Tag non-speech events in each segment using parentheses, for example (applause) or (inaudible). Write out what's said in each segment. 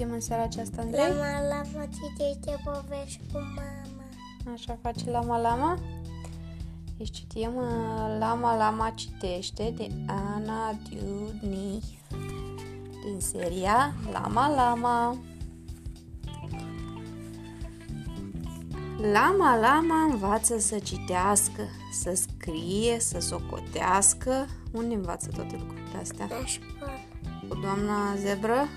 citim în seara aceasta, Andrei? Lama Lama citește povești cu mama. Așa face Lama Lama? Deci citim uh, Lama Lama citește de Ana Dudney din seria Lama Lama. Lama Lama învață să citească, să scrie, să socotească. Unde învață toate lucrurile astea? La școală. Cu doamna Zebră?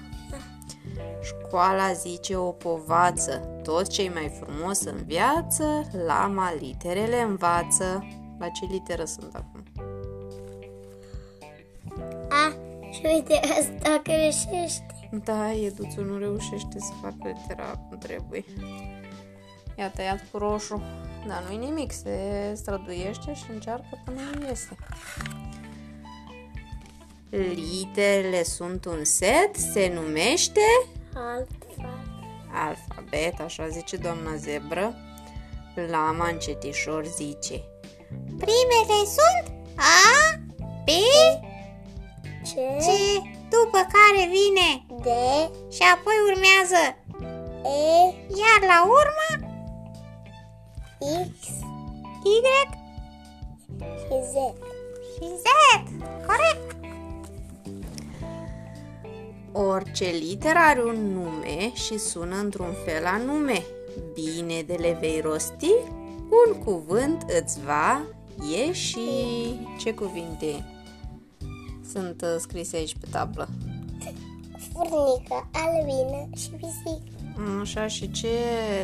Școala zice o povață, tot ce mai frumos în viață, lama literele învață. La ce literă sunt acum? A, și uite, asta greșește. Da, Eduțul nu reușește să facă litera cum trebuie. I-a tăiat cu roșu. Dar nu-i nimic, se străduiește și încearcă până îi iese. Literele sunt un set, se numește Altfel. alfabet, așa zice doamna zebră. Lama încetișor zice Primele sunt A, B, C, C, după care vine D, și apoi urmează E, iar la urmă X Y și Z. și Z. Corect! Orice literă are un nume și sună într-un fel anume. Bine de le vei rosti, un cuvânt îți va ieși. Ce cuvinte sunt uh, scrise aici pe tablă? Furnică, albină și pisică. Așa, și ce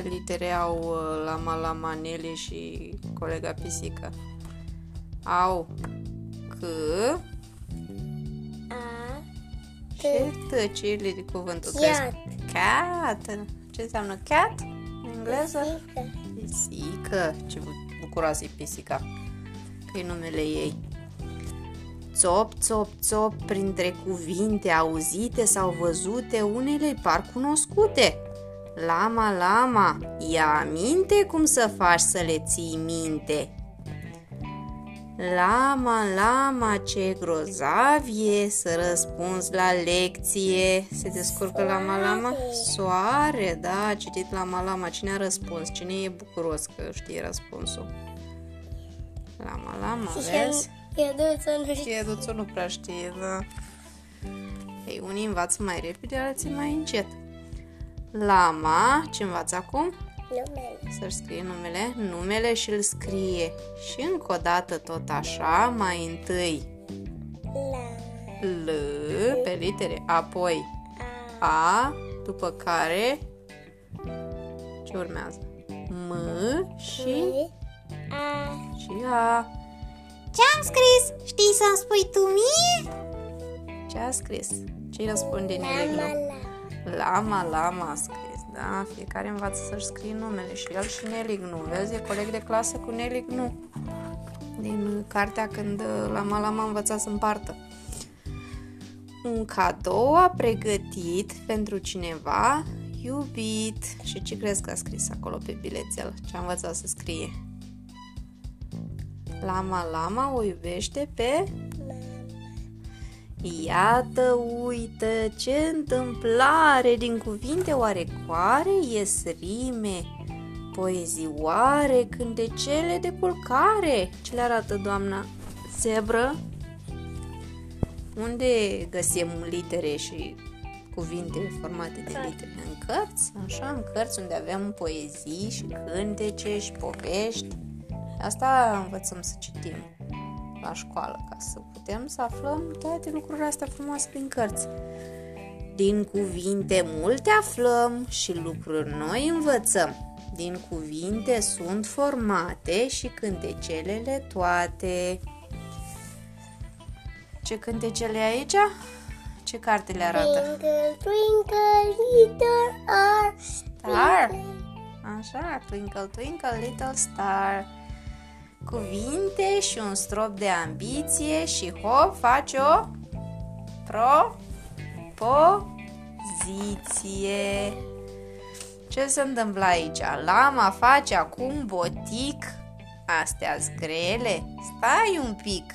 litere au uh, Lama Lama Nele și colega Pisică? Au C A, și T. Ce e de cuvântul? Cat. Cat. Ce înseamnă cat în engleză? pisică. Pisică. Ce bu- bucuroasă e pisica. Că e numele ei. Țop, țop, țop, printre cuvinte auzite sau văzute, unele par cunoscute. Lama, lama, ia aminte cum să faci să le ții minte. Lama, lama, ce grozav e să răspunzi la lecție. Se descurcă lama, lama? Soare, da, a citit lama, lama. Cine a răspuns? Cine e bucuros că știe răspunsul? Lama, lama, vezi? Eu nu să nu știu. Știe, duțul nu prea știe, da. Ei, unii învață mai repede, alții mai încet. Lama, ce învață acum? Numele. Să-și scrie numele, numele și îl scrie. Și încă o dată tot așa, mai întâi La, L pe litere, apoi A, A, după care ce urmează? M și, A, și A. Ce-am scris? Știi să-mi spui tu mie? Ce a scris? Ce-i răspunde Lama, Nelegnu? la. Lama, lama a scris, da? Fiecare învață să-și scrie numele și el și Nelignu. Vezi, e coleg de clasă cu Nelignu. Din cartea când uh, Lama, lama a învățat să împartă. Un cadou a pregătit pentru cineva iubit. Și ce crezi că a scris acolo pe bilețel? Ce a învățat să scrie? Lama, lama o iubește pe Iată, uită ce întâmplare din cuvinte oarecoare ies rime, poezioare, cântecele de culcare. Ce le arată doamna zebră? Unde găsim litere și cuvinte formate de litere? În cărți, așa, în cărți unde avem poezii și cântece și povești. Asta învățăm să citim la școală, ca să putem să aflăm toate lucrurile astea frumoase prin cărți. Din cuvinte multe aflăm și lucruri noi învățăm. Din cuvinte sunt formate și cântecelele toate. Ce cântecele e aici? Ce carte le arată? Twinkle, twinkle, little star. Star. Așa, Twinkle, Twinkle, Little Star. Cuvinte și un strop de ambiție și hop, face o propoziție. Ce se întâmplă aici? Lama face acum botic. Astea grele. Stai un pic.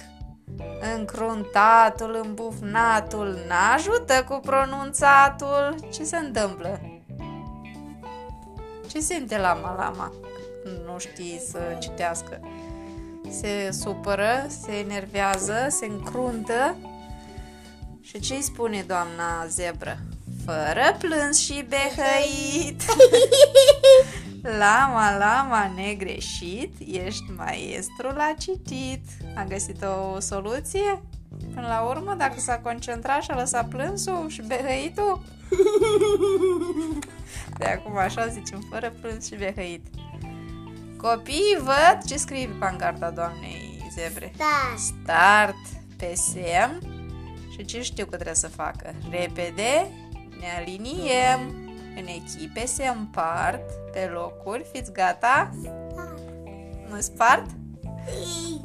Încruntatul, îmbufnatul, n-ajută cu pronunțatul. Ce se întâmplă? Ce simte lama lama? Nu știi să citească. Se supără, se enervează, se încruntă. Și ce îi spune doamna zebră? Fără plâns și behăit. (laughs) Lama, lama, negreșit, ești maestru la citit. A găsit o soluție? Până la urmă, dacă s-a concentrat și a lăsat plânsul și behăitul? (laughs) De acum așa zicem, fără plâns și behăit. Copiii văd ce scrie pe pancarta doamnei zebre. Da. Start pe semn și ce știu că trebuie să facă? Repede ne aliniem în echipe, se împart pe locuri. Fiți gata? Nu spart?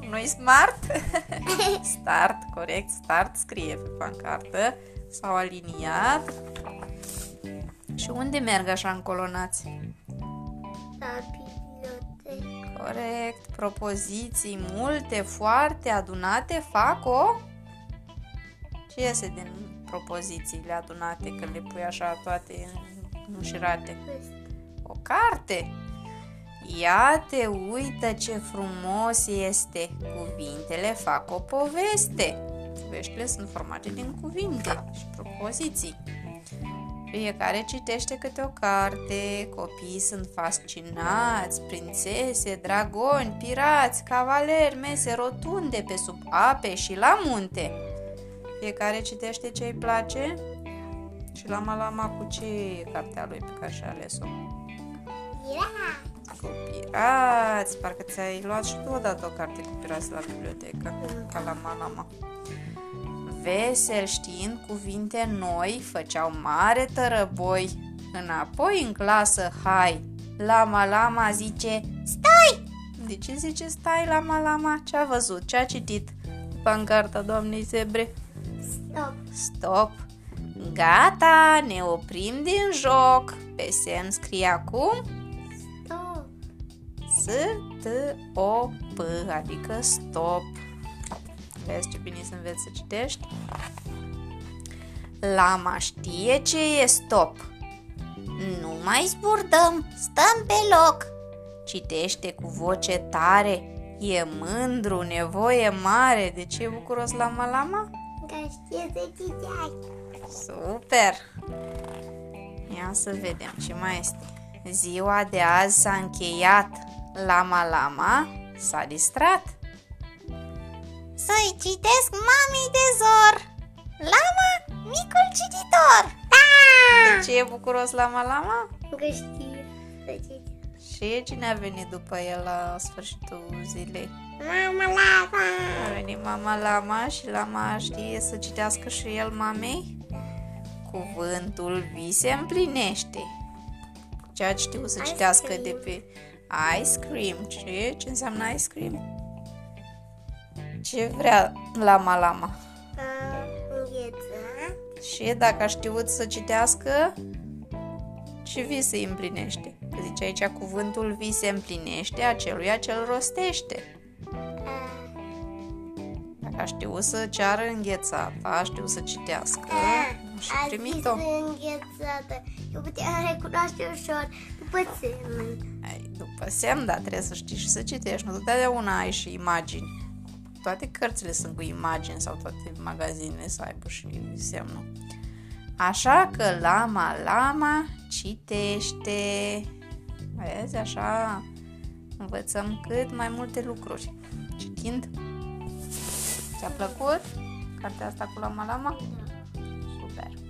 Nu-i smart? (laughs) start, corect, start scrie pe pancartă. S-au aliniat. Și unde merg așa încolonați? La bibliotecă. Corect, propoziții multe, foarte adunate fac o... Ce iese din propozițiile adunate când le pui așa toate înșirate? O carte! Ia te uită ce frumos este! Cuvintele fac o poveste! Poveștile sunt formate din cuvinte și propoziții. Fiecare citește câte o carte, copiii sunt fascinați, prințese, dragoni, pirați, cavaleri, mese rotunde pe sub ape și la munte. Fiecare citește ce îi place și lama lama cu ce e cartea lui pe care și-a ales-o. Era. Cu pirați, parcă ți-ai luat și tu odată o carte cu pirați la bibliotecă, ca la Malama. Vesel știind cuvinte noi, făceau mare tărăboi. Înapoi în clasă, hai! Lama Lama zice, stai! De ce zice stai, Lama Lama? Ce a văzut? Ce a citit? Pancarta doamnei zebre. Stop. Stop! Gata, ne oprim din joc. Pe semn scrie acum Stop. S-T-O-P, adică stop. Vezi ce bine să înveți să citești? Lama știe ce e stop. Nu mai zburdăm, stăm pe loc. Citește cu voce tare. E mândru, nevoie mare. De ce e bucuros lama lama? Că știe să citească. Super! Ia să vedem ce mai este. Ziua de azi s-a încheiat. Lama Lama s-a distrat. Să-i citesc mamii de zor. Lama, micul cititor. Da! De ce e bucuros Lama Lama? Că știe să citească. Și cine a venit după el la sfârșitul zilei? Mama lava. A venit mama Lama și Lama știe să citească și el mamei? Cuvântul vi se împlinește. Ce a știut să Ice citească cream. de pe ice cream. Ce? Ce înseamnă ice cream? Ce vrea Lama Lama? A înghețat. Și dacă a știut să citească, ce vi se împlinește? Că zice aici cuvântul vi se împlinește aceluia ce îl rostește. A Dacă a știut să ceară înghețată, a știut să citească și a primit-o. zis înghețată. Eu puteam recunoaște ușor după semn. Ai, după semn, da, trebuie să știi și să citești. Nu totdeauna ai și imagini. Toate cărțile sunt cu imagini sau toate magazinele să aibă și semnul. Așa că lama, lama citește. Vezi, așa învățăm cât mai multe lucruri. Citind. Ți-a plăcut cartea asta cu lama, lama? Super.